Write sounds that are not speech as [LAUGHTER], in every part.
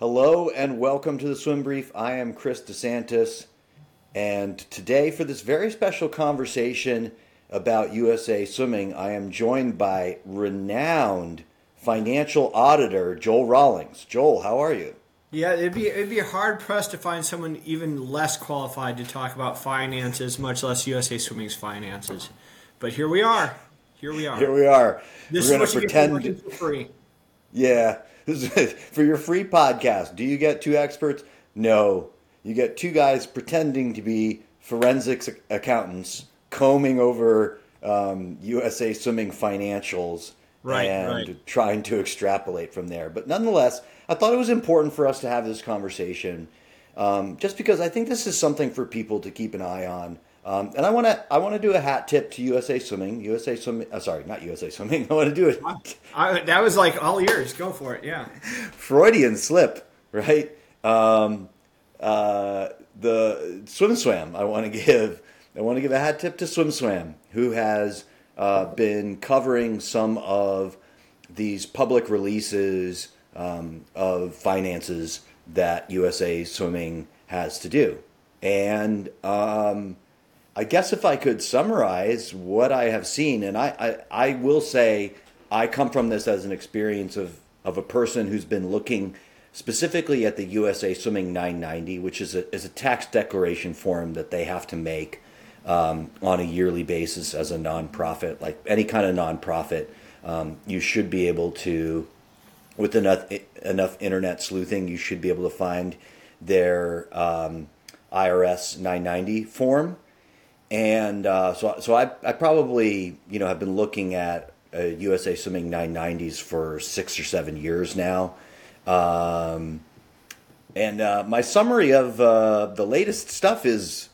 Hello and welcome to the Swim Brief. I am Chris DeSantis, and today, for this very special conversation about USA Swimming, I am joined by renowned financial auditor Joel Rawlings. Joel, how are you? Yeah, it'd be it'd be hard pressed to find someone even less qualified to talk about finances, much less USA Swimming's finances. But here we are. Here we are. Here we are. This We're is going to pretend. for free. Yeah. [LAUGHS] For your free podcast, do you get two experts? No. You get two guys pretending to be forensics accountants combing over um, USA Swimming financials Right, and right. trying to extrapolate from there. But nonetheless, I thought it was important for us to have this conversation um, just because I think this is something for people to keep an eye on. Um, and I want to I want to do a hat tip to USA Swimming. USA Swimming. Uh, sorry, not USA Swimming. [LAUGHS] I want to do it. I, that was like all yours. Go for it. Yeah. [LAUGHS] Freudian slip, right? Um, uh, the Swim Swam. I want to [LAUGHS] give. I want to give a hat tip to Swim Swam, who has uh, been covering some of these public releases um, of finances that USA Swimming has to do, and um, I guess if I could summarize what I have seen, and I, I, I will say I come from this as an experience of, of a person who's been looking specifically at the USA Swimming 990, which is a, is a tax declaration form that they have to make um, on a yearly basis as a nonprofit, like any kind of nonprofit. Um, you should be able to, with enough enough internet sleuthing, you should be able to find their um, IRS 990 form and uh, so so I, I probably you know have been looking at uh, USA Swimming 990s for six or seven years now, um, and uh, my summary of uh, the latest stuff is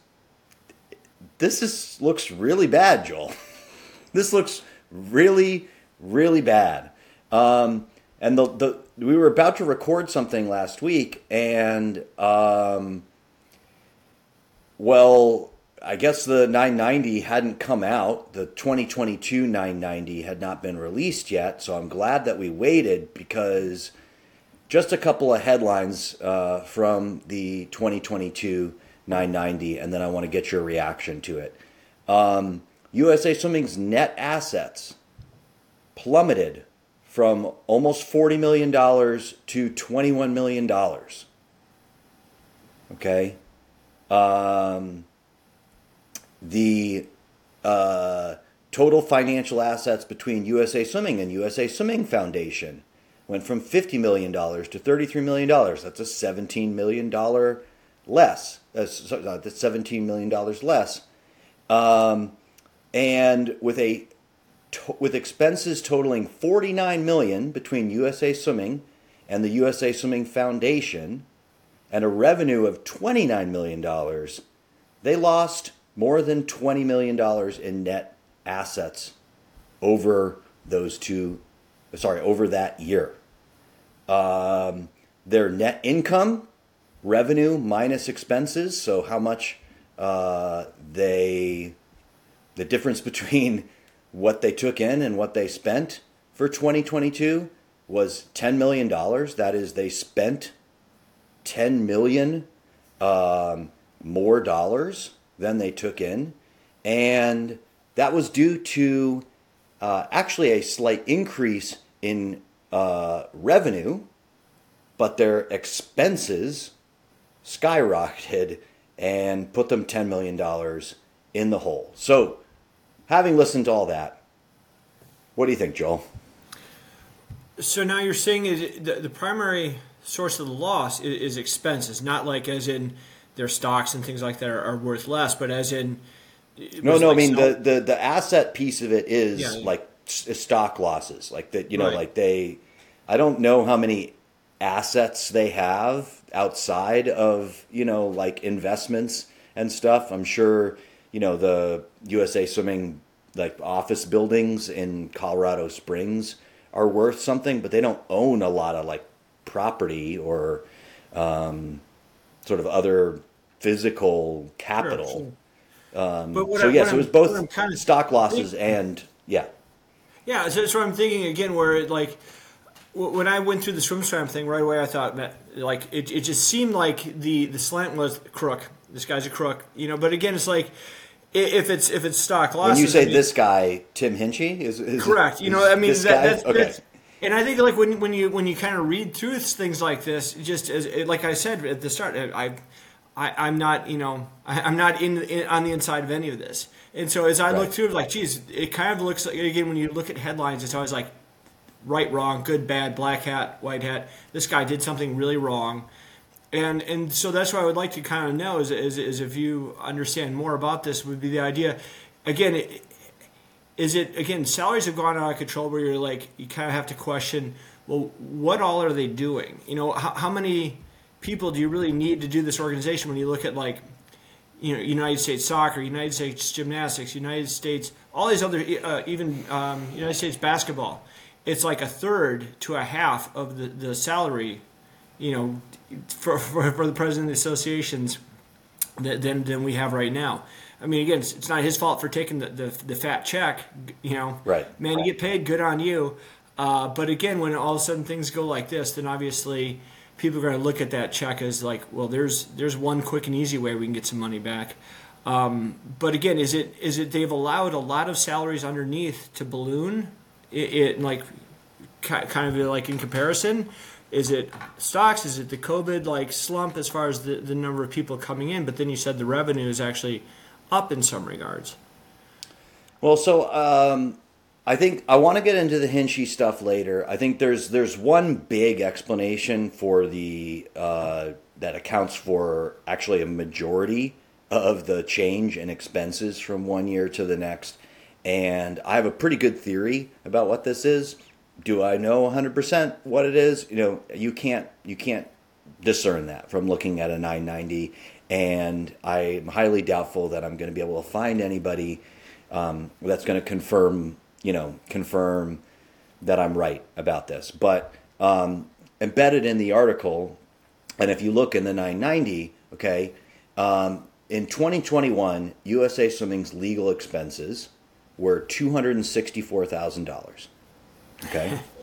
this is looks really bad, Joel. [LAUGHS] this looks really really bad. Um, and the, the we were about to record something last week, and um, well, I guess the 990 hadn't come out. The 2022 990 had not been released yet, so I'm glad that we waited because just a couple of headlines uh, from the 2022 990, and then I want to get your reaction to it. Um, USA Swimming's net assets plummeted from almost $40 million to $21 million. Okay? Um, the uh, total financial assets between USA Swimming and USA Swimming Foundation went from $50 million to $33 million. That's a $17 million less. So- uh, that's $17 million less. Um, and with a to- with expenses totaling 49 million between USA Swimming and the USA Swimming Foundation and a revenue of 29 million dollars, they lost more than $20 million in net assets over those two, sorry, over that year. Um, their net income, revenue minus expenses, so how much uh, they, the difference [LAUGHS] between what they took in and what they spent for 2022 was $10 million. That is, they spent 10 million um, more dollars than they took in, and that was due to uh, actually a slight increase in uh, revenue, but their expenses skyrocketed and put them $10 million in the hole. So, having listened to all that, what do you think, Joel? So now you're saying is the, the primary source of the loss is, is expenses, not like as in their stocks and things like that are, are worth less, but as in No, no. I mean the, the the asset piece of it is Yeah, yeah. like s- stock losses, like that. You know, Right. like they. I don't know how many assets they have outside of you know like investments and stuff. I'm sure you know the USA Swimming like office buildings in Colorado Springs are worth something, but they don't own a lot of like property or um, sort of other physical capital. sure. Um, but what So I- yes, it was both kind of stock losses and yeah. Yeah, so that's what I'm thinking again. Where it, like when I went through the swim swam thing right away, I thought, like, it, it just seemed like the, the slant was crook. This guy's a crook, you know. But again, it's like if it's if it's stock losses. When you say I mean, this guy, Tim Hinchey, is, is correct. You know, I mean, that, that's, okay. that's and I think like when when you when you kind of read through things like this, just as like I said at the start, I. I, am not, you know, [LAUGHS] I, am not in, in, on the inside of any of this, and so as I Right. look through it, like, geez, it kind of looks like again when you look at headlines, it's always like right, wrong, good, bad, black hat, white hat. This guy did something really wrong, and and so that's what I would like to kind of know is, is, is if you understand more about this would be the idea. Again, it, is it again salaries have gone out of control where you're like you kind of have to question well what all are they doing? You know how, how many people do you really need to do this organization when you look at like you know united states soccer united states gymnastics united states all these other uh, even um, united states basketball? It's like a third to a half of the, the salary you know for, for, for the president of the associations than, than, than we have right now I mean, again, it's, it's not his fault for taking the, the, the fat check. You know, Right. Man, you get paid, good on you. Uh, but again, when all of a sudden things go like this, then obviously people are going to look at that check as like, well, there's there's one quick and easy way we can get some money back. Um, but again, is it is it they've allowed a lot of salaries underneath to balloon? It, it like kind of like in comparison. Is it stocks? Is it the COVID like slump as far as the, the number of people coming in? But then you said the revenue is actually up in some regards. Well, so um, I think I want to get into the Hinchey stuff later. I think there's there's one big explanation for the uh, that accounts for actually a majority of the change in expenses from one year to the next, and I have a pretty good theory about what this is. Do I know 100% what it is? You know, you can't you can't discern that from looking at a 990 and i'm highly doubtful that i'm going to be able to find anybody um, that's going to confirm you know confirm that i'm right about this. But um, embedded in the article and if you look in the 990 okay um, in 2021 usa swimming's legal expenses were $264000 okay [LAUGHS]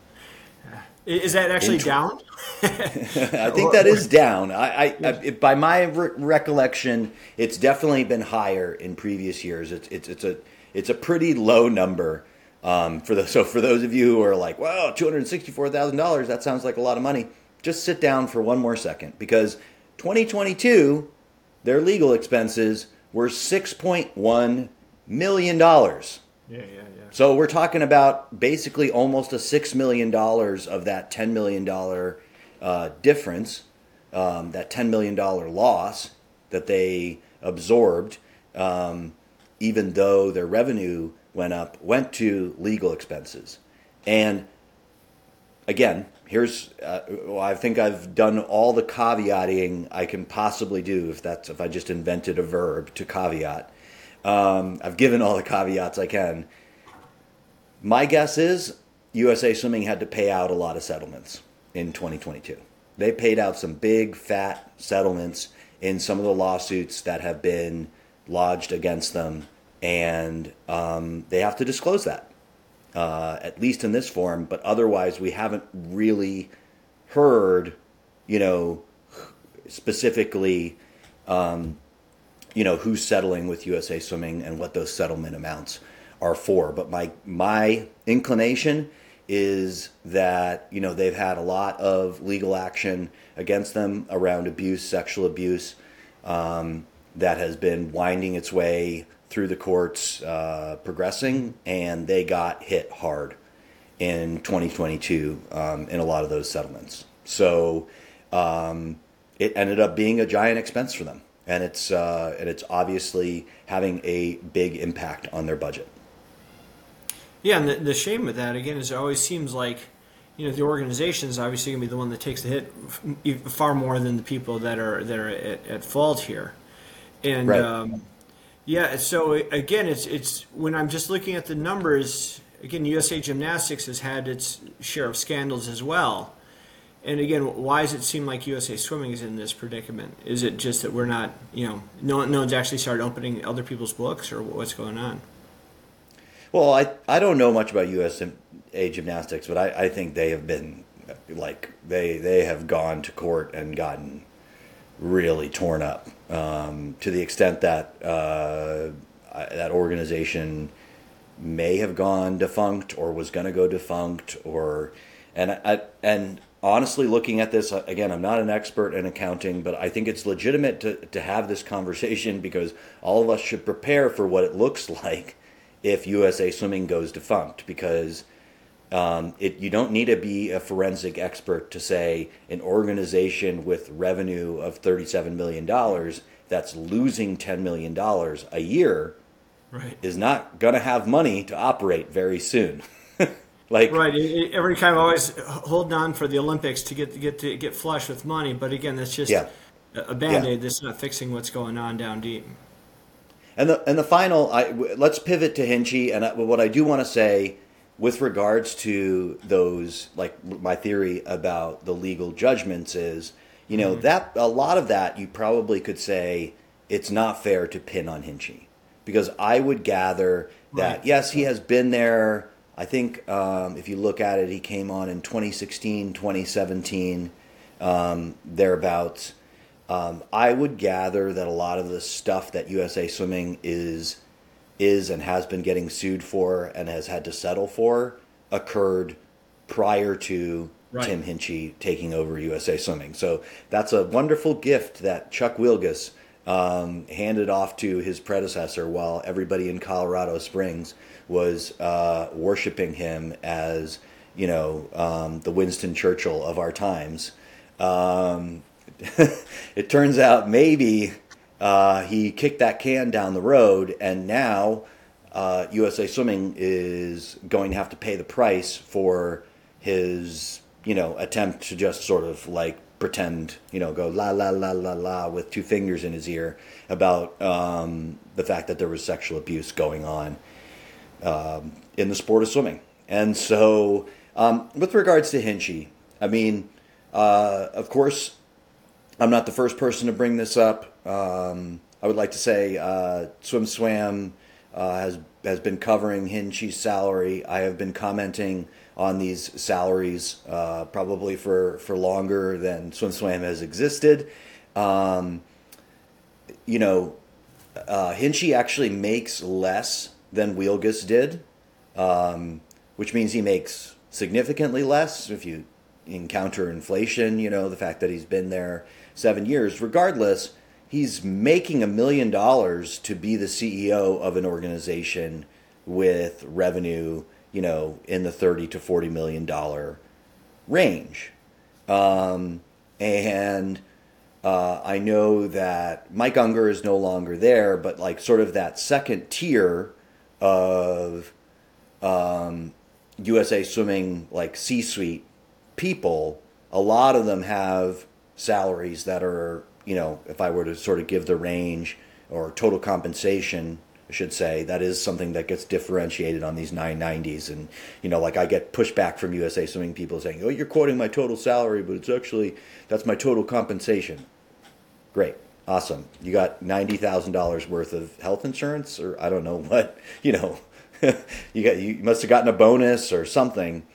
Is that actually Inter- down? [LAUGHS] [LAUGHS] I think that is down. I, I, I by my re- recollection, it's definitely been higher in previous years. It's it's it's a it's a pretty low number. Um, for the [LAUGHS] so for those of you who are like, wow, two hundred sixty four thousand dollars, that sounds like a lot of money. Just sit down for one more second because twenty twenty two, their legal expenses were six point one million dollars. Yeah, yeah, yeah. So we're talking about basically almost a six million dollars of that ten million dollar uh, difference, um, that ten million dollar loss that they absorbed, um, even though their revenue went up, went to legal expenses. And again, here's uh, well, I think I've done all the caveating I can possibly do if that's if I just invented a verb to caveat. Um, I've given all the caveats I can. My guess is USA Swimming had to pay out a lot of settlements in 2022. They paid out some big fat settlements in some of the lawsuits that have been lodged against them, and um, they have to disclose that, uh, at least in this form. But otherwise, we haven't really heard, you know, specifically, um, you know, who's settling with USA Swimming and what those settlement amounts are for. But my my inclination is that you know they've had a lot of legal action against them around abuse, sexual abuse, um, that has been winding its way through the courts, uh, progressing, and they got hit hard in 2022 um, in a lot of those settlements. So um, it ended up being a giant expense for them, and it's uh, and it's obviously having a big impact on their budget. Yeah, and the, the shame with that again is it always seems like you know the organization is obviously going to be the one that takes the hit f- far more than the people that are that are at, at fault here, and Right. um, yeah. So again, it's it's when I'm just looking at the numbers. Again, USA Gymnastics has had its share of scandals as well. And again, why does it seem like USA Swimming is in this predicament? Is it just that we're not, you know, no, no one's actually started opening other people's books, or what's going on? Well, I, I don't know much about USA Gymnastics, but I, I think they have been like they they have gone to court and gotten really torn up. Um, to the extent that uh, that organization may have gone defunct or was going to go defunct or and I, and honestly looking at this again i'm not an expert in accounting but i think it's legitimate to, to have this conversation because all of us should prepare for what it looks [LAUGHS] like if usa swimming goes defunct because um, it, you don't need to be a forensic expert to say an organization with revenue of $37 million that's losing $10 million a year right. is not going to have money to operate very soon. [LAUGHS] like right, every kind of always holding on for the Olympics to get to get to get flush with money, but again, that's just yeah. a band aid. Yeah. That's not fixing what's going on down deep. And the and the final, I, let's pivot to Hinchey. And I, what I do want to say with regards to those, like my theory about the legal judgments is, you know, mm-hmm. that a lot of that you probably could say it's not fair to pin on Hinchey because I would gather that right. yes, he has been there. I think um, if you look at it, he came on in 2016, 2017, um, thereabouts. Um, I would gather that a lot of the stuff that USA Swimming is is and has been getting sued for and has had to settle for occurred prior to right. Tim Hinchey taking over USA Swimming. So that's a wonderful gift that Chuck Wielgus um, handed off to his predecessor while everybody in Colorado Springs was uh, worshiping him as, you know, um, the Winston Churchill of our times. Um, [LAUGHS] it turns out maybe uh, he kicked that can down the road, and now uh, USA Swimming is going to have to pay the price for his, you know, attempt to just sort of like pretend, you know, go la la la la la with two fingers in his ear about um, the fact that there was sexual abuse going on um, in the sport of swimming. And so, um, with regards to Hinchey, I mean, uh, of course, I'm not the first person to bring this up. Um, I would like to say uh, Swim Swam uh, has has been covering Hinchey's salary. I have been commenting on these salaries uh, probably for, for longer than Swim Swam has existed. Um, you know, uh, Hinchey actually makes less than Wielgus did, um, which means he makes significantly less if you encounter inflation. You know, the fact that he's been there seven years. Regardless, he's making a million dollars to be the CEO of an organization with revenue, you know, in the 30 to 40 million dollar range. Um, and uh, I know that Mike Unger is no longer there, but like sort of that second tier of um, USA Swimming, like C suite people, a lot of them have salaries that are you know, if I were to sort of give the range or total compensation, I should say, that is something that gets differentiated on these 990s. And, you know, like I get pushback from USA Swimming people saying, oh, you're quoting my total salary, but it's actually, that's my total compensation. Great. Awesome. You got $90,000 worth of health insurance or I don't know [LAUGHS] what, you know, [LAUGHS] you got, you must have gotten a bonus or something.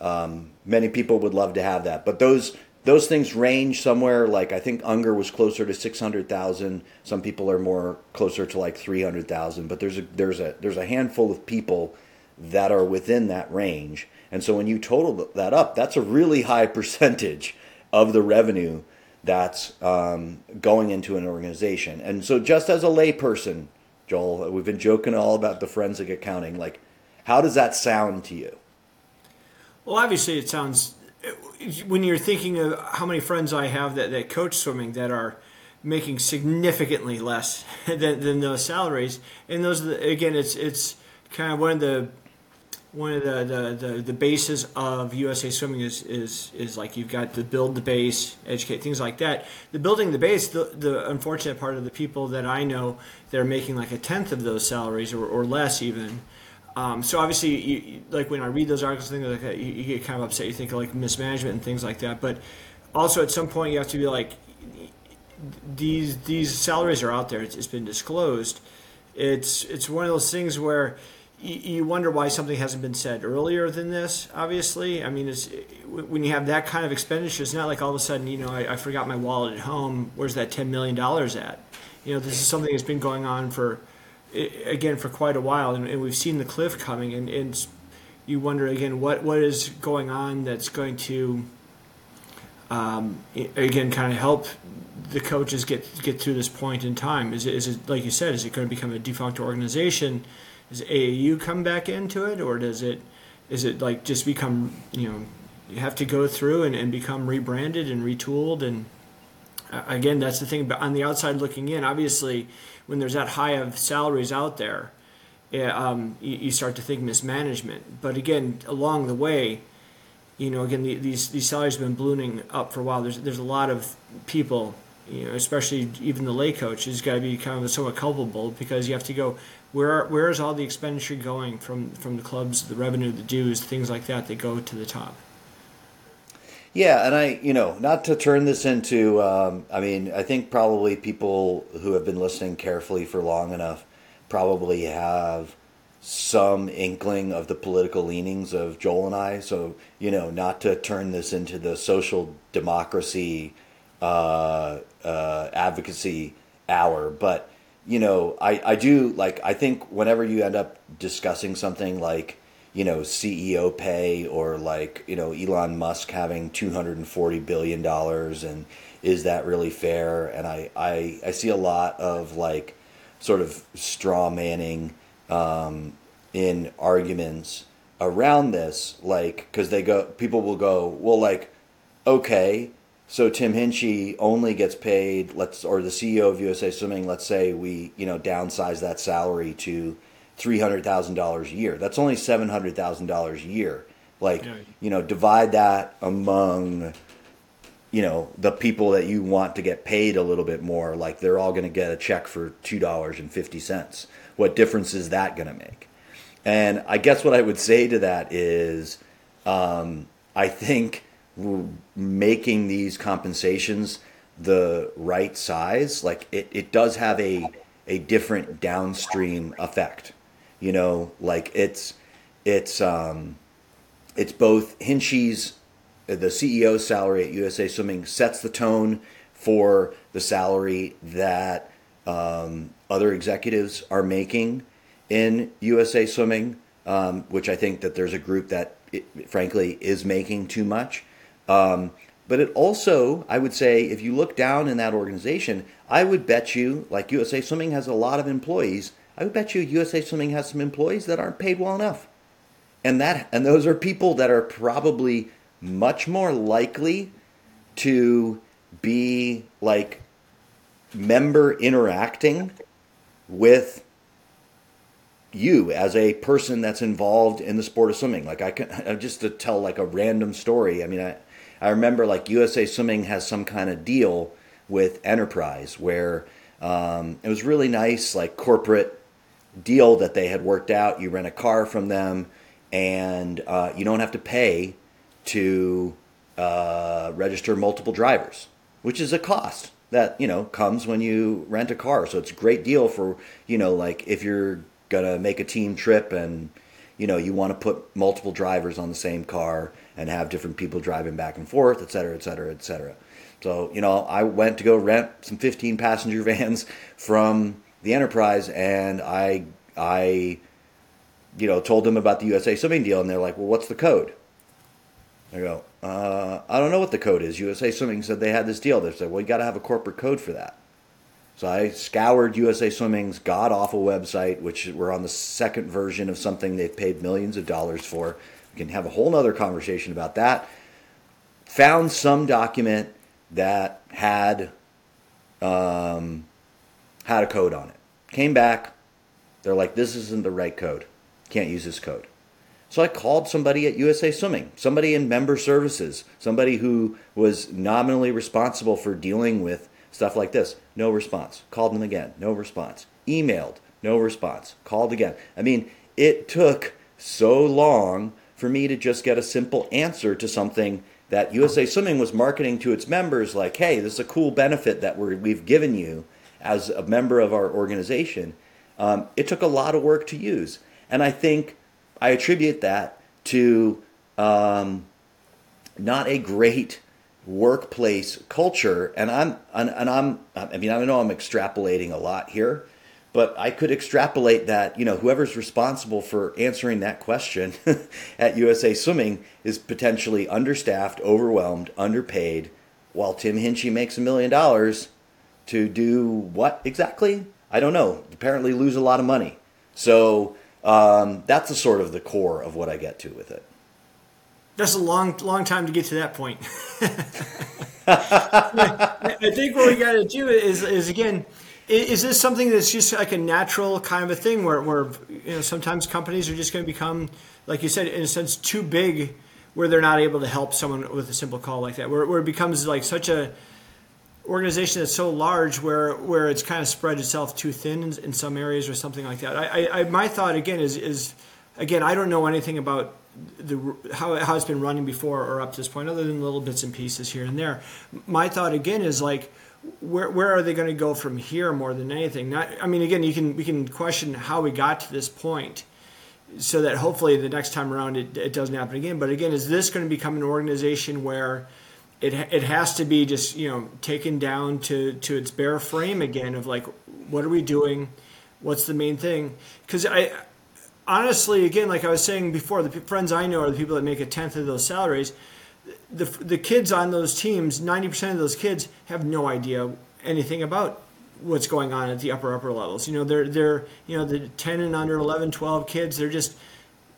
Um, many people would love to have that, but those those things range somewhere like I think Unger was closer to 600,000. Some people are more closer to like 300,000, but there's a there's a there's a handful of people that are within that range. And so when you total that up, that's a really high [LAUGHS] percentage of the revenue that's um, going into an organization. And so just as a layperson, Joel, we've been joking all about the forensic accounting. Like, how does that sound to you? Well, obviously, it sounds when you're thinking of how many friends I have that, that coach swimming that are making significantly less [LAUGHS] than, than those salaries, and those again, it's it's kind of one of the one of the, the, the, the, bases of USA Swimming is, is is like you've got to build the base, educate things like that. The building the base, the, the unfortunate part of the people that I know that are making like a tenth of those salaries or, or less even um, so obviously, you, like when I read those articles, things like that, you, you, get kind of upset. You think of like mismanagement and things like that. But also, at some point, you have to be like, these these salaries are out there. it's, it's been disclosed. It's it's one of those things where you wonder why something hasn't been said earlier than this. Obviously, I mean, it's, when you have that kind of expenditure, it's not like all of a sudden, you know, I, I forgot my wallet at home. Where's that ten million dollars at? You know, this is something that's been going on for, again, for quite a while, and, and we've seen the cliff coming, and, and you wonder again what what is going on that's going to, um, again, kind of help the coaches get get through this point in time. Is it, is it like you said? Is it going to become a defunct organization? does AAU come back into it, or does it is it like just become you know you have to go through and, and become rebranded and retooled and again that's the thing but on the outside looking in obviously when there's that high of salaries out there yeah, um, you, you, start to think mismanagement but again along the way you know again the, these these salaries have been ballooning up for a while there's there's a lot of people you know especially even the lay coach has got to be kind of somewhat culpable because you have to go where where is all the expenditure going from from the clubs, the revenue, the dues, things like that that go to the top? Yeah, and I, you know, not to turn this into, um, I mean, I think probably people who have been listening carefully for long enough probably have some inkling of the political leanings of Joel and I. So, you know, not to turn this into the social democracy uh, uh, advocacy hour, but you know, I, I do like, I think whenever you end up discussing something like, you know, CEO pay or like, you know, Elon Musk having $240 billion and is that really fair? And I, I, I see a lot of like sort of straw manning um, in arguments around this, like, because they go, people will go, well, like, okay, so Tim Hinchey only gets paid, let's or the CEO of USA Swimming, let's say we you know downsize that salary to three hundred thousand dollars a year. That's only seven hundred thousand dollars a year. Like yeah. you know, divide that among you know the people that you want to get paid a little bit more. Like they're all going to get a check for two dollars and fifty cents. What difference is that going to make? And I guess what I would say to that is, um, I think making these compensations the right size, like it, it does have a a different downstream effect. You know, like it's it's um it's both Hinchey's the CEO salary at USA Swimming sets the tone for the salary that um, other executives are making in USA Swimming, um, which I think that there's a group that, it, frankly, is making too much. Um, but it also, I would say, if you look down in that organization, I would bet you, like USA Swimming has a lot of employees, I bet you USA Swimming has some employees that aren't paid well enough. And that and those are people that are probably much more likely to be like member interacting with you as a person that's involved in the sport of swimming. Like I can just to tell like a random story. I mean, I I remember like USA Swimming has some kind of deal with Enterprise where um, it was really nice, like corporate deal that they had worked out. You rent a car from them, and uh, you don't have to pay to uh, register multiple drivers, which is a cost that you know comes when you rent a car. So it's a great deal for you know like if you're gonna make a team trip and you know you want to put multiple drivers on the same car and have different people driving back and forth, et cetera, et cetera, et cetera. So, you know, I went to go rent some 15 passenger [LAUGHS] vans from the Enterprise and I, I, you know, told them about the USA Swimming deal and they're like, well, what's the code? I go, uh, I don't know what the code is. USA Swimming said they had this deal. They said, well, you got to have a corporate code for that. So I scoured USA Swimming's god awful website, which we're on the second version of something they've paid millions of dollars for. We can have a whole other conversation about that. Found some document that had um, had a code on it. Came back. They're like, this isn't the right code. Can't use this code. So I called somebody at USA Swimming, somebody in member services, somebody who was nominally responsible for dealing with stuff like this. No response. Called them again. No response. Emailed. No response. Called again. I mean, it took so long for me to just get a simple answer to something that USA Swimming was marketing to its members like, hey, this is a cool benefit that we have given you as a member of our organization. Um, it took a lot of work to use. And I think I attribute that to um, not a great workplace culture. And I'm and, and I'm I mean I know I'm extrapolating a lot here, but I could extrapolate that you know whoever's responsible for answering that question [LAUGHS] at USA Swimming is potentially understaffed, overwhelmed, underpaid, while Tim Hinchey makes a million dollars to do what exactly? I don't know. Apparently, lose a lot of money. So um, that's the sort of the core of what I get to with it. That's a long, long time to get to that point. [LAUGHS] I think what we got to do is, is again, is this something that's just like a natural kind of a thing where, where you know sometimes companies are just going to become, like you said, in a sense, too big, where they're not able to help someone with a simple call like that, where, where it becomes like such a organization that's so large where where it's kind of spread itself too thin in, in some areas or something like that. I, I, my thought again is is again I don't know anything about the how, how it's been running before or up to this point other than little bits and pieces here and there. My thought again is like where where are they going to go from here more than anything? Not I mean again you can we can question how we got to this point so that hopefully the next time around it, it doesn't happen again. But again, is this going to become an organization where it it has to be just you know taken down to to its bare frame again of like what are we doing? What's the main thing? Because i honestly again like i was saying before the friends i know are the people that make a tenth of those salaries. The the kids on those teams 90% of those kids have no idea anything about what's going on at the upper upper levels. You know they're they're you know the 10 and under 11 12 kids they're just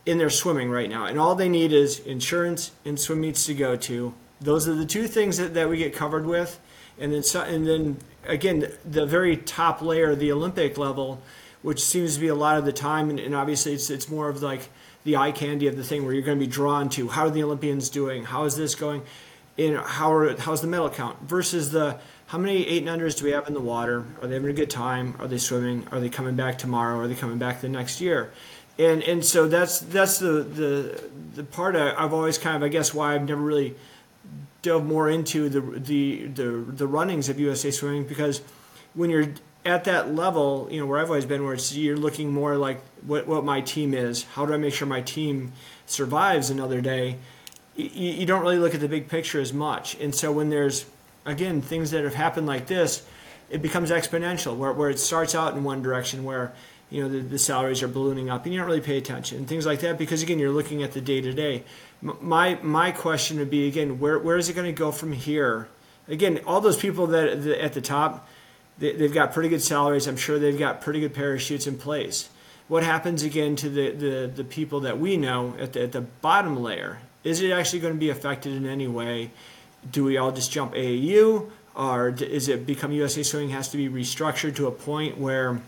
in their swimming right now. And all they need is insurance and swim meets to go to those are the two things that, that we get covered with. And then, so, and then again, the very top layer, the Olympic level, which seems to be a lot of the time, and, and obviously it's, it's more of like the eye candy of the thing where you're going to be drawn to how are the Olympians doing? How is this going? And how are, how's the medal count versus the how many eight and unders do we have in the water? Are they having a good time? Are they swimming? Are they coming back tomorrow? Are they coming back the next year? And and so that's that's the the the part I, I've always kind of I guess why I've never really delve more into the the the, the runnings of USA Swimming because when you're at that level, you know, where I've always been, where it's you're looking more like what what my team is. How do I make sure my team survives another day? You, you don't really look at the big picture as much, and so when there's again things that have happened like this, it becomes exponential. Where where it starts out in one direction, where you know the, the salaries are ballooning up, and you don't really pay attention and things like that because again you're looking at the day to day my my question would be again, where where is it going to go from here? Again, all those people that, that at the top, they, they've got pretty good salaries. I'm sure they've got pretty good parachutes in place. What happens again to the, the, the people that we know at the, at the bottom layer? Is it actually going to be affected in any way? Do we all just jump AAU? Or is it become USA Swimming has to be restructured to a point where,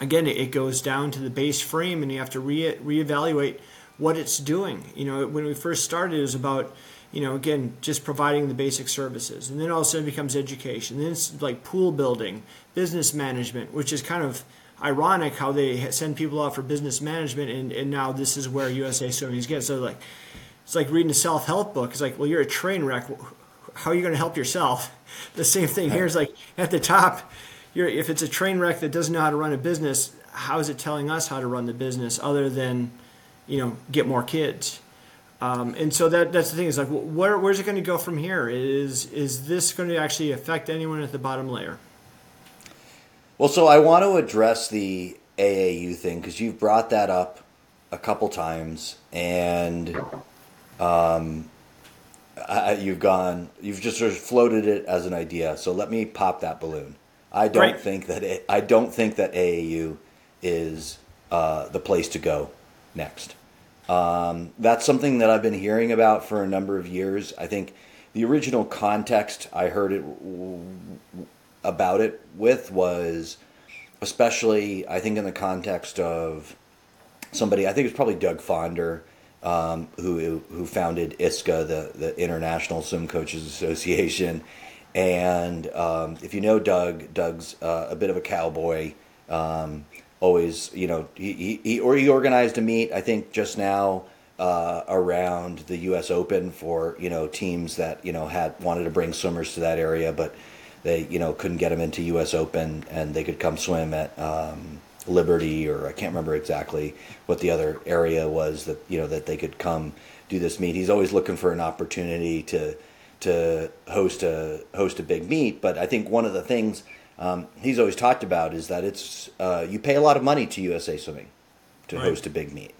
again, it goes down to the base frame and you have to re- reevaluate what it's doing. You know, when we first started, it was about, you know, again, just providing the basic services. And then all of a sudden it becomes education. then it's like pool building, business management, which is kind of ironic how they send people out for business management and, and now this is where USA Swimming is getting. So like, it's like reading a self-help book. It's like, well, you're a train wreck. How are you going to help yourself? [LAUGHS] The same thing here is like at the top, if it's a train wreck that doesn't know how to run a business, how is it telling us how to run the business other than you know, get more kids. Um, and so that that's the thing is like, where, where's it going to go from here? Is is this going to actually affect anyone at the bottom layer? Well, so I want to address the AAU thing because you've brought that up a couple times, and um, I, you've gone, you've just sort of floated it as an idea. So let me pop that balloon. I don't right. think that I don't think that AAU is uh, the place to go next. Um, that's something that I've been hearing about for a number of years. I think the original context I heard it about it with was, especially I think in the context of somebody. I think it's probably Doug Fonder. Um, who who founded ISCA, the the International Swim Coaches Association, and um, if you know Doug, Doug's uh, a bit of a cowboy. Um, always, you know, he, he or he organized a meet. I think just now uh, around the U.S. Open for you know teams that you know had wanted to bring swimmers to that area, but they you know couldn't get them into U.S. Open, and they could come swim at um, Liberty, or I can't remember exactly what the other area was that you know that they could come do this meet. He's always looking for an opportunity to to host a host a big meet. But I think one of the things um, he's always talked about is that it's uh, you pay a lot of money to USA Swimming to right. host a big meet,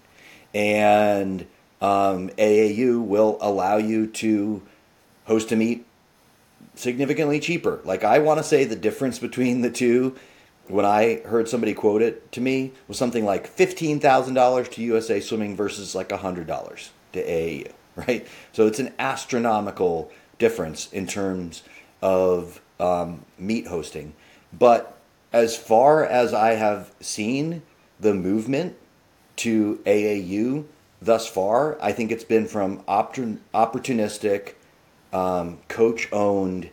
and um, AAU will allow you to host a meet significantly cheaper. Like I want to say the difference between the two when I heard somebody quote it to me was something like fifteen thousand dollars to USA Swimming versus like hundred dollars to AAU, [LAUGHS] right? So it's an astronomical difference in terms of um, meet hosting. But as far as I have seen the movement to AAU thus far, I think it's been from opportunistic, um, coach owned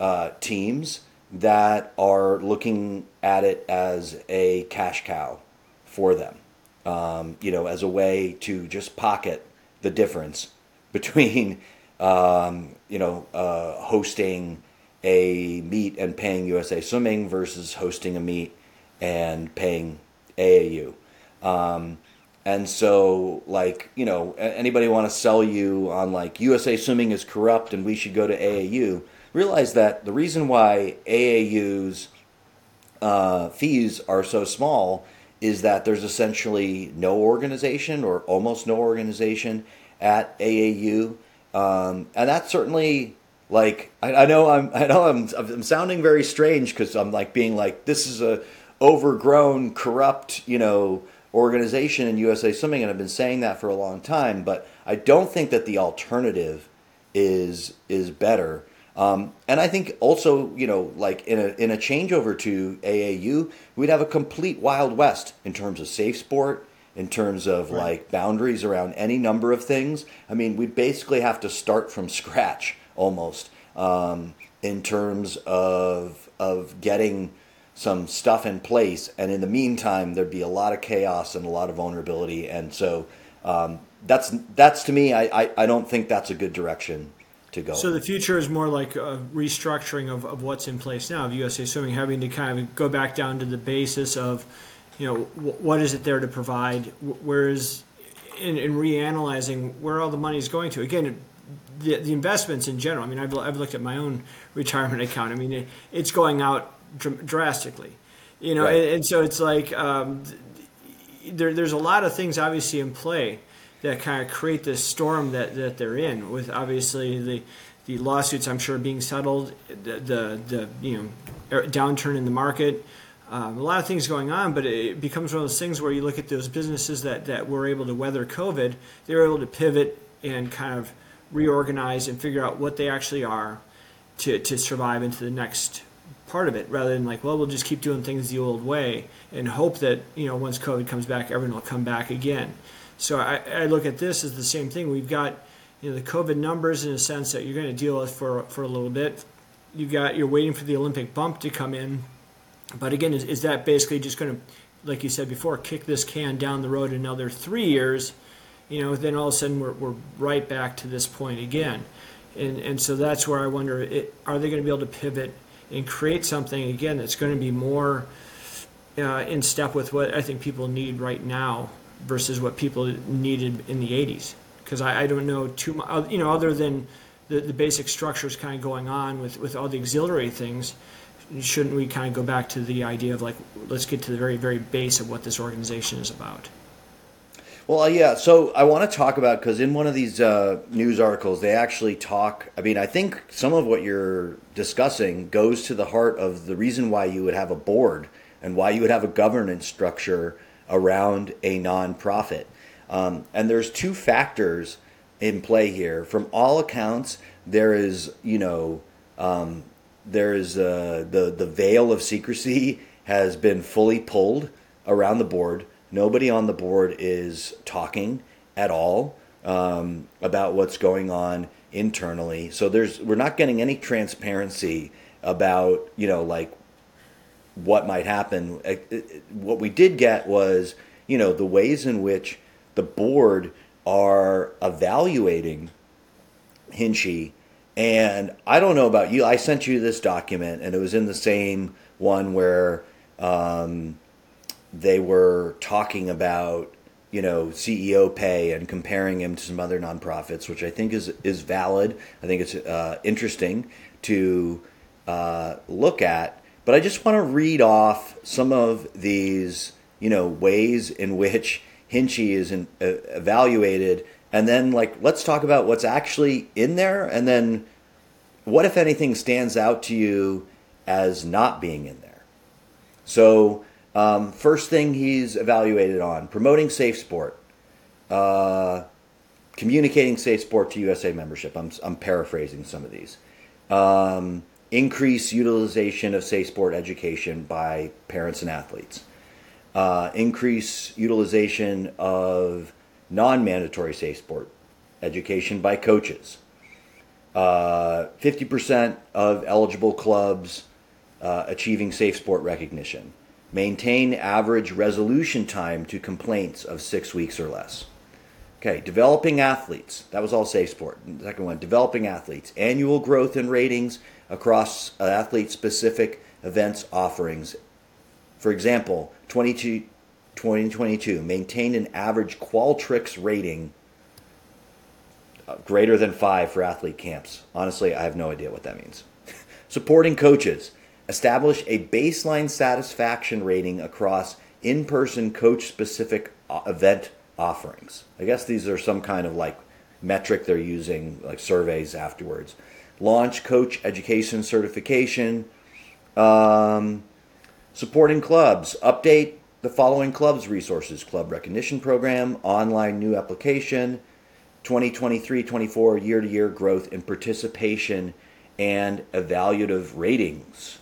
uh, teams that are looking at it as a cash cow for them. Um, you know, as a way to just pocket the difference [LAUGHS] between, um, you know, uh, hosting a meet and paying USA Swimming versus hosting a meet and paying AAU. Um, and so, like, you know, anybody want to sell you on like USA Swimming is corrupt and we should go to AAU? Realize that the reason why AAU's uh, fees are so small is that there's essentially no organization or almost no organization at AAU, um, and that's certainly like I, I, know I'm I know I'm I'm sounding very strange because I'm like being like this is a overgrown corrupt you know organization in USA Swimming, and I've been saying that for a long time. But I don't think that the alternative is is better. Um, and I think also, you know, like in a in a changeover to AAU, we'd have a complete wild west in terms of safe sport, in terms of right. like boundaries around any number of things. I mean, we basically have to start from scratch almost um, in terms of of getting some stuff in place. And in the meantime, there'd be a lot of chaos and a lot of vulnerability. And so um, that's that's to me, I, I, I, don't think that's a good direction to go. So the future is more like a restructuring of, of what's in place now of USA Swimming, having to kind of go back down to the basis of, you know, what is it there to provide? Where is in, in reanalyzing where all the money is going to. Again, the, the investments in general. I mean, I've, I've looked at my own [LAUGHS] retirement account. I mean, it, it's going out dr- drastically, you know, right. and, and, so it's like um, there, there's a lot of things obviously in play that kind of create this storm that, that they're in. With obviously the the lawsuits, I'm sure being settled, the the, the you know er, downturn in the market. Um, a lot of things going on, but it becomes one of those things where you look at those businesses that, that were able to weather COVID, they were able to pivot and kind of reorganize and figure out what they actually are to, to survive into the next part of it rather than like well we'll just keep doing things the old way and hope that you know once covid comes back everyone will come back again. So i, I look at this as the same thing. We've got you know the covid numbers in a sense that you're going to deal with for for a little bit. You've got you're waiting for the olympic bump to come in but again is, is that basically just going to like you said before kick this can down the road another three years you know, then all of a sudden we're, we're right back to this point again. And, and so that's where I wonder it, are they going to be able to pivot and create something again that's going to be more uh, in step with what I think people need right now versus what people needed in the 80s? Because I, I don't know too much, you know, other than the, the basic structures kind of going on with, with all the auxiliary things shouldn't we kind of go back to the idea of like let's get to the very very base of what this organization is about well, uh, yeah. So I want to talk about because in one of these uh, news articles, they actually talk. I mean, I think some of what you're discussing goes to the heart of the reason why you would have a board and why you would have a governance structure around a nonprofit. Um, and there's two factors in play here. From all accounts, there is, you know, um, there is uh, the the veil of secrecy has been fully pulled around the board Nobody on the board is talking at all um, about what's going on internally. So there's we're not getting any transparency about you know like what might happen. What we did get was you know the ways in which the board are evaluating Hinchey. And I don't know about you. I sent you this document, and it was in the same one where um, they were talking about you know CEO pay and comparing him to some other nonprofits, which I think is is valid. I think it's uh, interesting to uh, look at. But I just want to read off some of these you know ways in which Hinchey is in, uh, evaluated, and then like let's talk about what's actually in there, and then what if anything stands out to you as not being in there. So um, first thing he's evaluated on promoting safe sport, uh, communicating safe sport to USA membership. I'm, I'm paraphrasing some of these. Um, increase utilization of safe sport education by parents and athletes. Uh, increase utilization of non mandatory safe sport education by coaches. Uh, 50% of eligible clubs uh, achieving safe sport recognition. Maintain average resolution time to complaints of six weeks or less. Okay, developing athletes. That was all safe sport. The second one, developing athletes. Annual growth in ratings across athlete specific events offerings. For example, 2022 maintained an average Qualtrics rating uh, greater than five for athlete camps. Honestly, I have no idea what that means. [LAUGHS] Supporting coaches. Establish a baseline satisfaction rating across in person coach specific uh, event offerings. I guess these are some kind of like metric they're using, like surveys afterwards. Launch coach education certification. Um, supporting clubs. Update the following clubs resources club recognition program, online new application, 2023 24 year to year growth in participation and evaluative ratings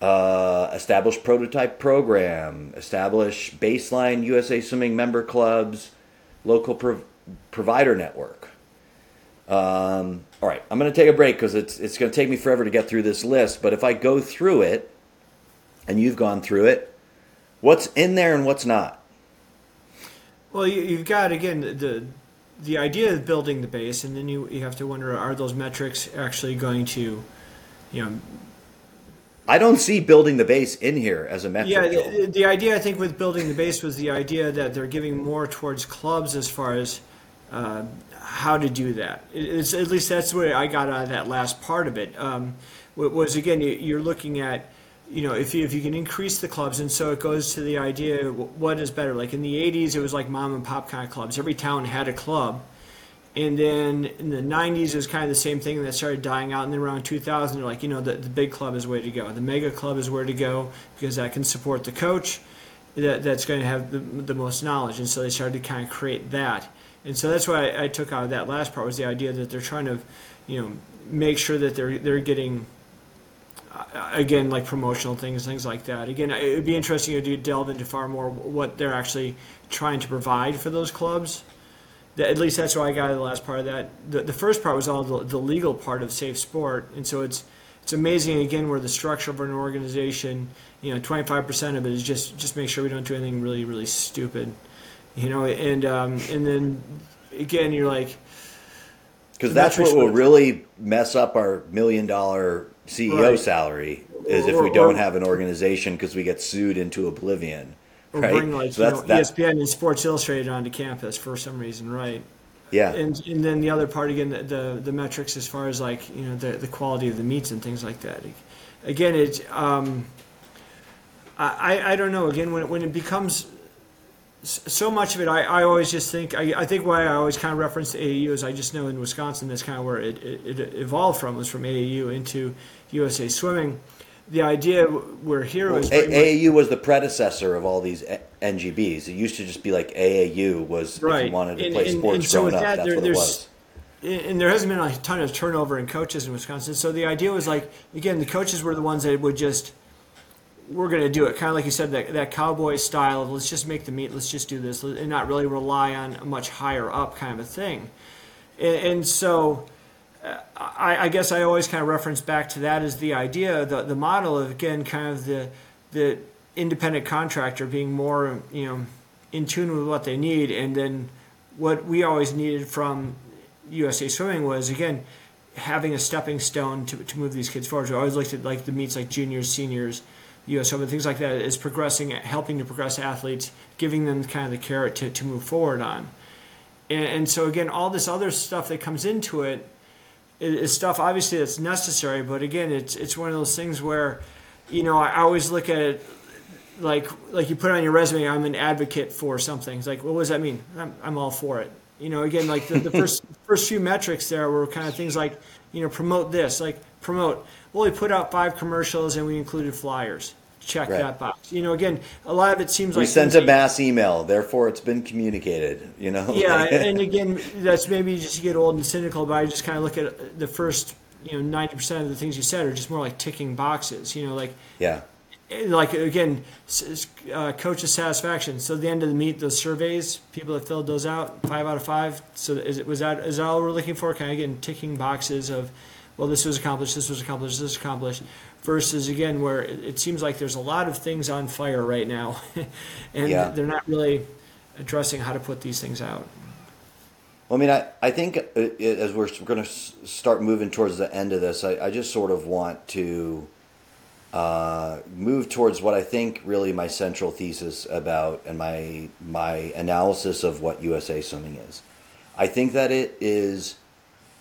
uh, establish prototype program, establish baseline USA Swimming member clubs, local prov- provider network. Um, all right, I'm going to take a break because it's it's going to take me forever to get through this list. But if I go through it, and you've gone through it, what's in there and what's not? Well, you, have got again the the idea of building the base, and then you you have to wonder: Are those metrics actually going to, you know, I don't see building the base in here as a metric. Yeah, the, the, idea I think with building the base was the idea that they're giving more towards clubs as far as uh, how to do that. It's, at least that's what I got out of that last part of it. Um, was again you're looking at you know if you, if you can increase the clubs and so it goes to the idea what is better like in the 80s it was like mom and pop kind of clubs every town had a club and then in the 90s, it was kind of the same thing that started dying out. And then around 2000, they're like, you know, the, the big club is where to go. The mega club is where to go because that can support the coach that, that's going to have the, the most knowledge. And so they started to kind of create that. And so that's why I, I took out that last part was the idea that they're trying to, you know, make sure that they're, they're getting again like promotional things things like that again it would be interesting to delve into far more what they're actually trying to provide for those clubs at least that's why I got the last part of that. The, the first part was all the, the, legal part of safe sport, and so it's it's amazing again where the structure of an organization, you know, 25% of it is just just make sure we don't do anything really really stupid, you know, and um, and then again you're like, because that's what will really mess up our million dollar CEO right. salary is or, if we don't or, have an organization because we get sued into oblivion. Or right? bring like so you know, ESPN and Sports Illustrated onto campus for some reason, right? Yeah. And and then the other part again, the the, the metrics as far as like you know the the quality of the meets and things like that. Again, it's um, I I don't know. Again, when it, when it becomes so much of it, I, I always just think I, I think why I always kind of reference AAU is I just know in Wisconsin that's kind of where it, it, it evolved from was from AAU into USA Swimming the idea we're here was well, AAU was the predecessor of all these eh, NGBs. It used to just be like AAU was right. if you wanted to and, play and, sports and so growing up. That's there, what it was. And there hasn't been a ton of turnover in coaches in Wisconsin. So the idea was like again, the coaches were the ones that would just we're going to do it, kind of like you said that that cowboy style of let's just make the meet, let's just do this, and not really rely on a much higher up kind of a thing. and, and so I, I, guess I always kind of reference back to that as the idea, the, the model of again, kind of the the independent contractor being more, you know, in tune with what they need, and then what we always needed from USA Swimming was again having a stepping stone to, to move these kids forward. We always looked at like the meets like juniors, seniors, U.S. Open, things like that, is progressing, helping to progress athletes, giving them kind of the carrot to, to move forward on. And, and so again, all this other stuff that comes into it is stuff obviously that's necessary, but again, it's it's one of those things where, you know, I always look at it like like you put on your resume, I'm an advocate for something. It's like, well, what does that mean? I'm, I'm all for it. You know, again, like the, the first [LAUGHS] first few metrics there were kind of things like, you know, promote this, like promote. Well, we put out five commercials and we included flyers check right. that box. You know, again, a lot of it seems we like we sent a mass email, therefore it's been communicated. You know. Yeah, [LAUGHS] and again, that's maybe just to get old and cynical, but I just kind of look at the first, you know, ninety percent of the things you said are just more like ticking boxes. You know, like yeah. Like again, uh, coach's satisfaction. So at the end of the meet, those surveys, people that filled those out, five out of five. So is it was that is that all we're looking for? Kind of getting ticking boxes of, well, this was accomplished, this was accomplished, this was accomplished versus again where it, it seems like there's a lot of things on fire right now, [LAUGHS] and yeah. they're not really addressing how to put these things out. Well, I mean, I, I think it, as we're going to start moving towards the end of this, I, I just sort of want to uh, move towards what I think really my central thesis about and my my analysis of what USA Swimming is. I think that it is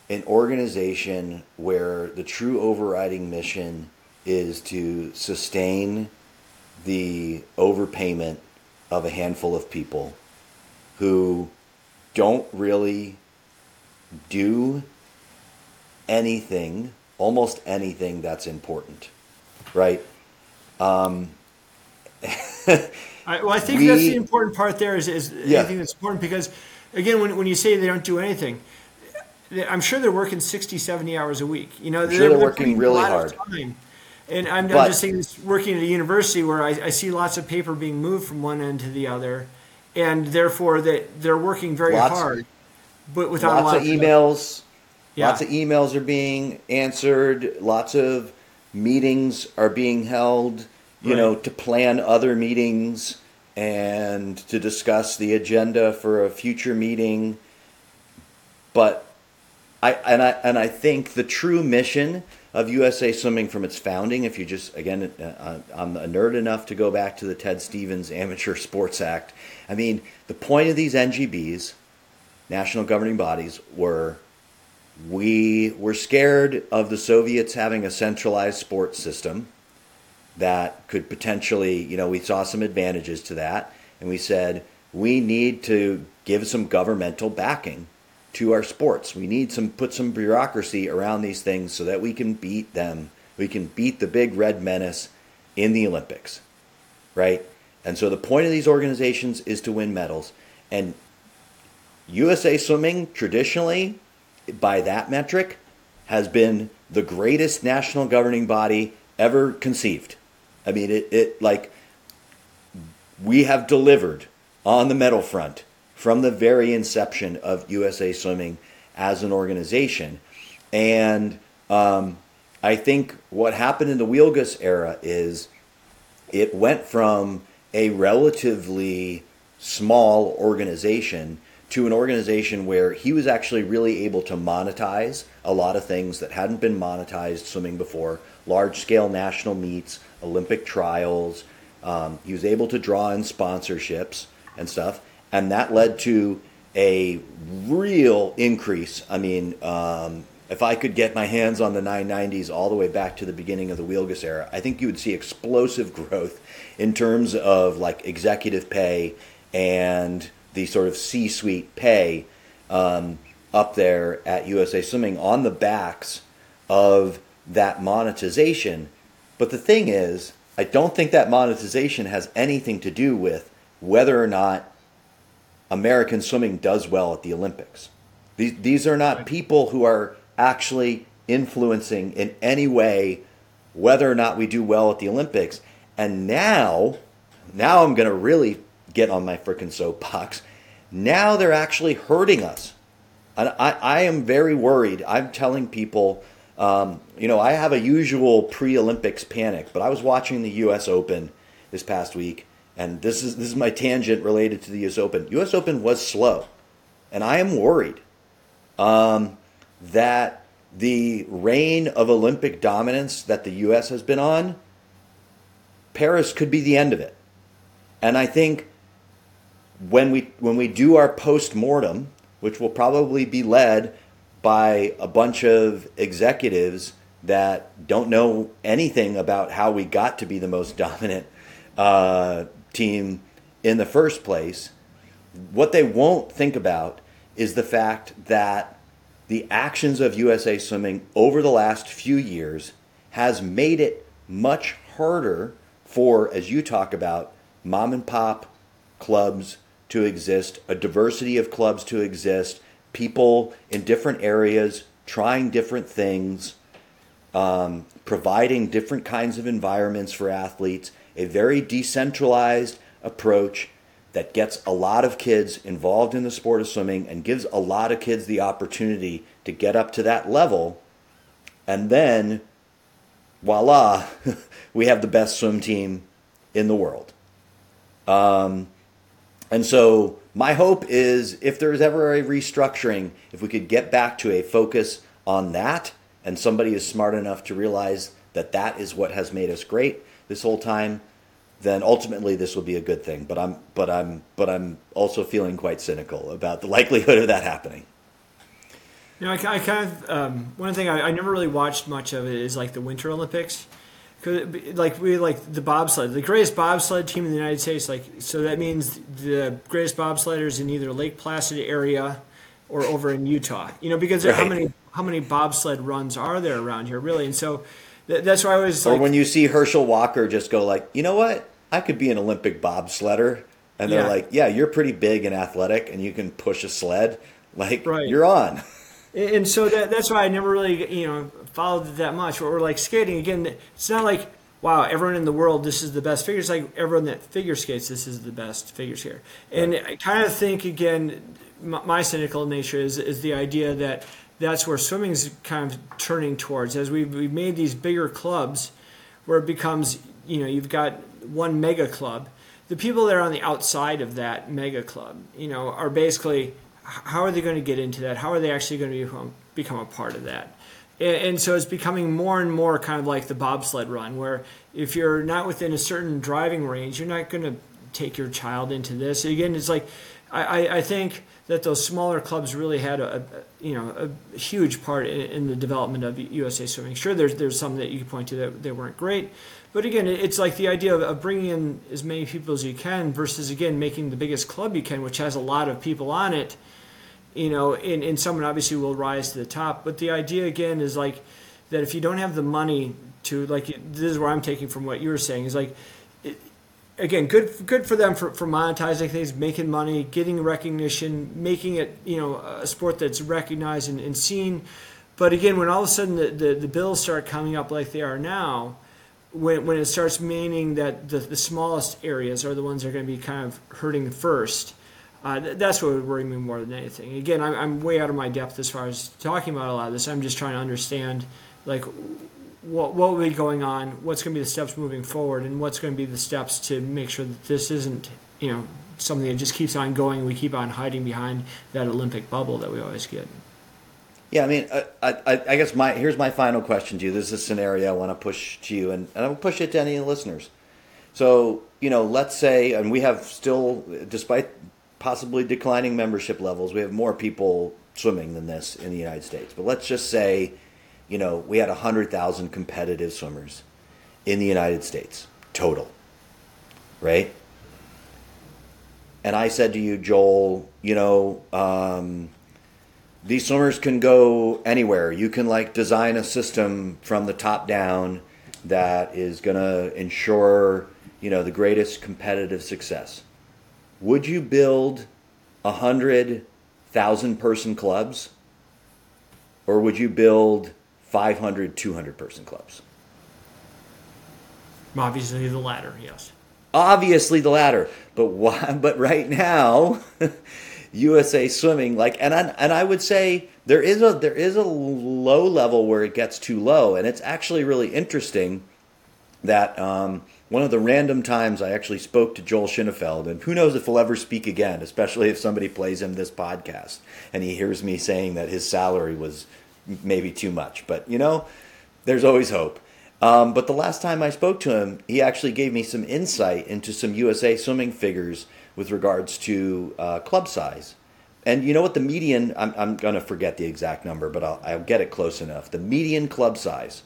an organization where the true overriding mission is to sustain the overpayment of a handful of people who don't really do anything, almost anything that's important, right? Um, [LAUGHS] I, well, I think we, that's the important part. There is, is yeah. anything that's important because, again, when when you say they don't do anything, I'm sure they're working 60, 70 hours a week. You know, they're, sure they're, they're working really hard. And I'm, but, I'm just saying, this, working at a university where I, I, see lots of paper being moved from one end to the other, and therefore they they're working very lots, hard, but without lots of emails. Yeah. Lots of emails are being answered. Lots of meetings are being held. You right. know, to plan other meetings and to discuss the agenda for a future meeting. But I and I and I think the true mission of USA Swimming from its founding. If you just, again, uh, I'm a nerd enough to go back to the Ted Stevens Amateur Sports Act. I mean, the point of these NGBs, national governing bodies, were we were scared of the Soviets having a centralized sports system that could potentially, you know, we saw some advantages to that. And we said, we need to give some governmental backing to our sports. We need some put some bureaucracy around these things so that we can beat them. We can beat the big red menace in the Olympics. Right? And so the point of these organizations is to win medals. And USA Swimming traditionally by that metric has been the greatest national governing body ever conceived. I mean it, it like we have delivered on the medal front from the very inception of USA Swimming as an organization. And um, I think what happened in the Wielgus era is it went from a relatively small organization to an organization where he was actually really able to monetize a lot of things that hadn't been monetized swimming before large scale national meets, Olympic trials. Um, he was able to draw in sponsorships and stuff and that led to a real increase. I mean, um, if I could get my hands on the 990s all the way back to the beginning of the Wielgus era, I think you would see explosive growth in terms of like executive pay and the sort of C-suite pay um, up there at USA Swimming on the backs of that monetization. But the thing is, I don't think that monetization has anything to do with whether or not American swimming does well at the Olympics. These, these are not people who are actually influencing in any way whether or not we do well at the Olympics. And now, now I'm going to really get on my freaking soapbox. Now they're actually hurting us. And I, I am very worried. I'm telling people, um, you know, I have a usual pre Olympics panic, but I was watching the U.S. Open this past week and this is this is my tangent related to the U.S. Open. U.S. Open was slow, and I am worried um, that the reign of Olympic dominance that the U.S. has been on Paris could be the end of it. And I think when we when we do our post mortem, which will probably be led by a bunch of executives that don't know anything about how we got to be the most [LAUGHS] dominant uh, team in the first place, what they won't think about is the fact that the actions of USA Swimming over the last few years has made it much harder for, as you talk about, mom and pop clubs to exist, a diversity of clubs to exist, people in different areas trying different things, um, providing different kinds of environments for athletes, a very decentralized approach that gets a lot of kids involved in the sport of swimming and gives a lot of kids the opportunity to get up to that level. And then, voila, [LAUGHS] we have the best swim team in the world. Um, and so, my hope is if there's ever a restructuring, if we could get back to a focus on that, and somebody is smart enough to realize that that is what has made us great this whole time, then ultimately this will be a good thing. But I'm, but I'm, but I'm also feeling quite cynical about the likelihood of that happening. You know, I, I kind of um, one thing I, I never really watched much of it is like the Winter Olympics because like we like the bobsled, the greatest bobsled team in the United States. Like so, that means the greatest bobsledders in either Lake Placid area or over in Utah. You know, because right. how many how many bobsled runs are there around here, really? And so th- that's why I was. Or like, when you see Herschel Walker just go like, you know what, I could be an Olympic bobsledder, and they're yeah. like, yeah, you're pretty big and athletic, and you can push a sled. Like right. you're on. and so that, that's why I never really, you know, followed it that much. Or like skating again, it's not like wow, everyone in the world, this is the best figure. It's like everyone that figure skates, this is the best figure skater. And right. I kind of think again, my cynical nature is is the idea that that's where swimming's kind of turning towards as we've, we've made these bigger clubs where it becomes you know you've got one mega club the people that are on the outside of that mega club you know are basically how are they going to get into that? How are they actually going to become, become a part of that? And so it's becoming more and more kind of like the bobsled run, where if you're not within a certain driving range, you're not going to take your child into this. Again, it's like I, I think that those smaller clubs really had a, a you know a huge part in, in, the development of USA Swimming. Sure, there's there's some that you can point to that they weren't great, but again, it's like the idea of, of bringing in as many people as you can versus again making the biggest club you can, which has a lot of people on it you know, and, and someone obviously will rise to the top. But the idea again is like that if you don't have the money to like this is where I'm taking from what you were saying is like again good good for them for, for monetizing things, making money, getting recognition, making it you know a sport that's recognized and, and seen. But again, when all of a sudden the, the, the bills start coming up like they are now, when, when it starts meaning that the, the smallest areas are the ones that are going to be kind of hurting first, uh, that's what would worry me more than anything. Again, I'm, I'm way out of my depth as far as talking about a lot of this. I'm just trying to understand, like, what, what will be going on, what's going to be the steps moving forward, and what's going to be the steps to make sure that this isn't, you know, something that just keeps on going. We keep on hiding behind that Olympic bubble that we always get. Yeah, I mean, uh, I, I, I guess my here's my final question to you. This is a scenario I want to push to you, and, and I will push it to any listeners. So, you know, let's say, and we have still, despite possibly declining membership levels. We have more people swimming than this in the United States. But let's just say, you know, we had 100,000 competitive swimmers in the United States total, right? And I said to you, Joel, you know, um, these swimmers can go anywhere. You can like design a system from the top down that is going to ensure, you know, the greatest competitive success would you build a hundred thousand person clubs or would you build 500 200 person clubs. Obviously the latter yes. Obviously the latter. But why [LAUGHS] but right now [LAUGHS] USA swimming like and I, and I would say there is a there is a low level where it gets too low. And it's actually really interesting that um, one of the random times I actually spoke to Joel Shinofield, and who knows if he'll ever speak again, especially if somebody plays him this podcast and he hears me saying that his salary was maybe too much. But, you know, there's always hope. Um, but the last time I spoke to him, he actually gave me some insight into some USA swimming figures with regards to uh, club size. And you know what? The median, I'm, I'm going to forget the exact number, but I'll, I'll, get it close enough. The median club size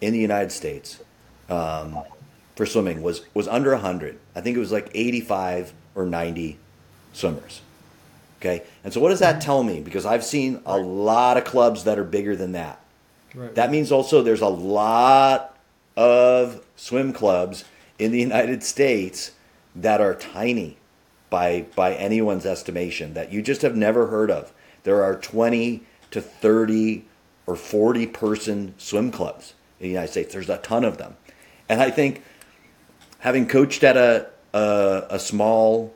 in the United States um, for swimming was, was under 100. I think it was like 85 or 90 swimmers. Okay. And so what does that mm-hmm. tell me? Because I've seen a lot of clubs that are bigger than that. Right. That means also there's a lot of swim clubs in the [LAUGHS] United States that are tiny by by anyone's estimation that you just have never heard of. There are 20 to 30 or 40 person swim clubs in the United States. There's a ton of them. And I think having coached at a a, a small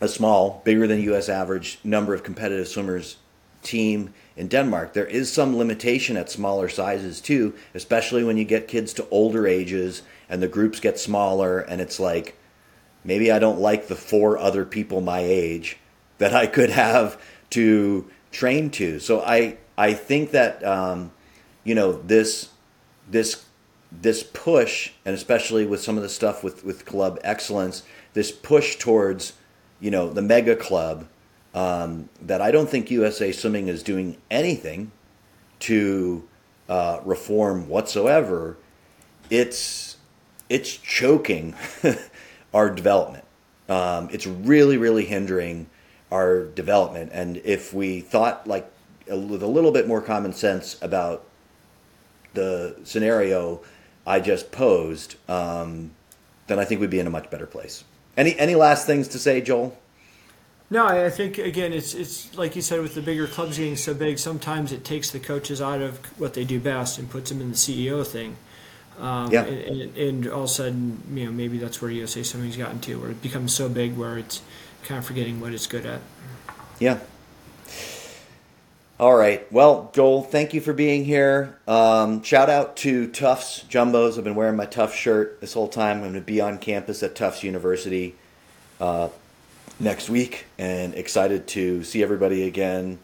a small, bigger than US average number of competitive swimmers team in Denmark, there is some limitation at smaller sizes too, especially when you get kids to older ages and the groups get smaller and it's like maybe I don't like the four other people my age that I could have to train to. So I I think that um, you know this this this push and especially with some of the stuff with with club excellence, this push towards you know the mega club um, that I don't think USA Swimming is doing anything to uh, reform whatsoever. It's it's choking [LAUGHS] our development. Um, it's really really hindering our development. And if we thought like with a little bit more common sense about the scenario I just posed, um, then I think we'd be in a much better place. Any any last things to say, Joel? No, I think again, it's it's like you said with the bigger clubs getting so big. Sometimes it takes the coaches out of what they do best and puts them in the CEO thing. Um, yeah. And, and, and, all of a sudden, you know, maybe that's where USA Swimming's gotten to, where it becomes so big where it's kind of forgetting what it's good at. Yeah. All right. Well, Joel, thank you for being here. Um, shout out to Tufts Jumbos. I've been wearing my Tufts shirt this whole time. I'm going to be on campus at Tufts University. Uh, next week and excited to see everybody again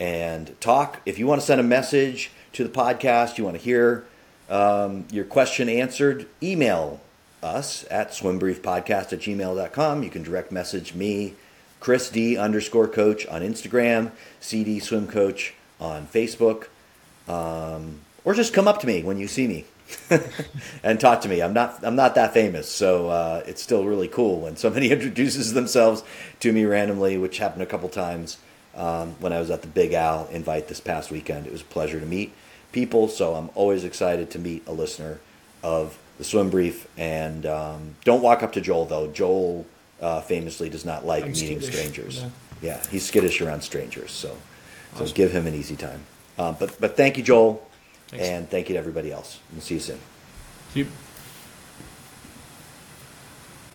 and talk. If you want to send a message to the podcast, you want to hear um, your question answered, email us at swimbriefpodcast at gmail.com. You can direct message me, Chris D underscore coach on Instagram, CD swim coach on Facebook, um, or just come up to me when you see me. [LAUGHS] and talk to me. I'm not I'm not that famous, so uh, it's still really cool when somebody [LAUGHS] introduces themselves to me randomly, which happened a couple times um, when I was at the Big Al invite this past weekend. It was a pleasure to meet people, so I'm always excited to meet a listener of the Swim Brief. And um, don't walk up to Joel though. Joel uh, famously does not like I'm meeting skittish. strangers. Yeah. yeah. he's skittish around strangers, so so awesome. give him an easy time. Uh, but but thank you, Joel. Thanks. And thank you to everybody else. We'll see you soon.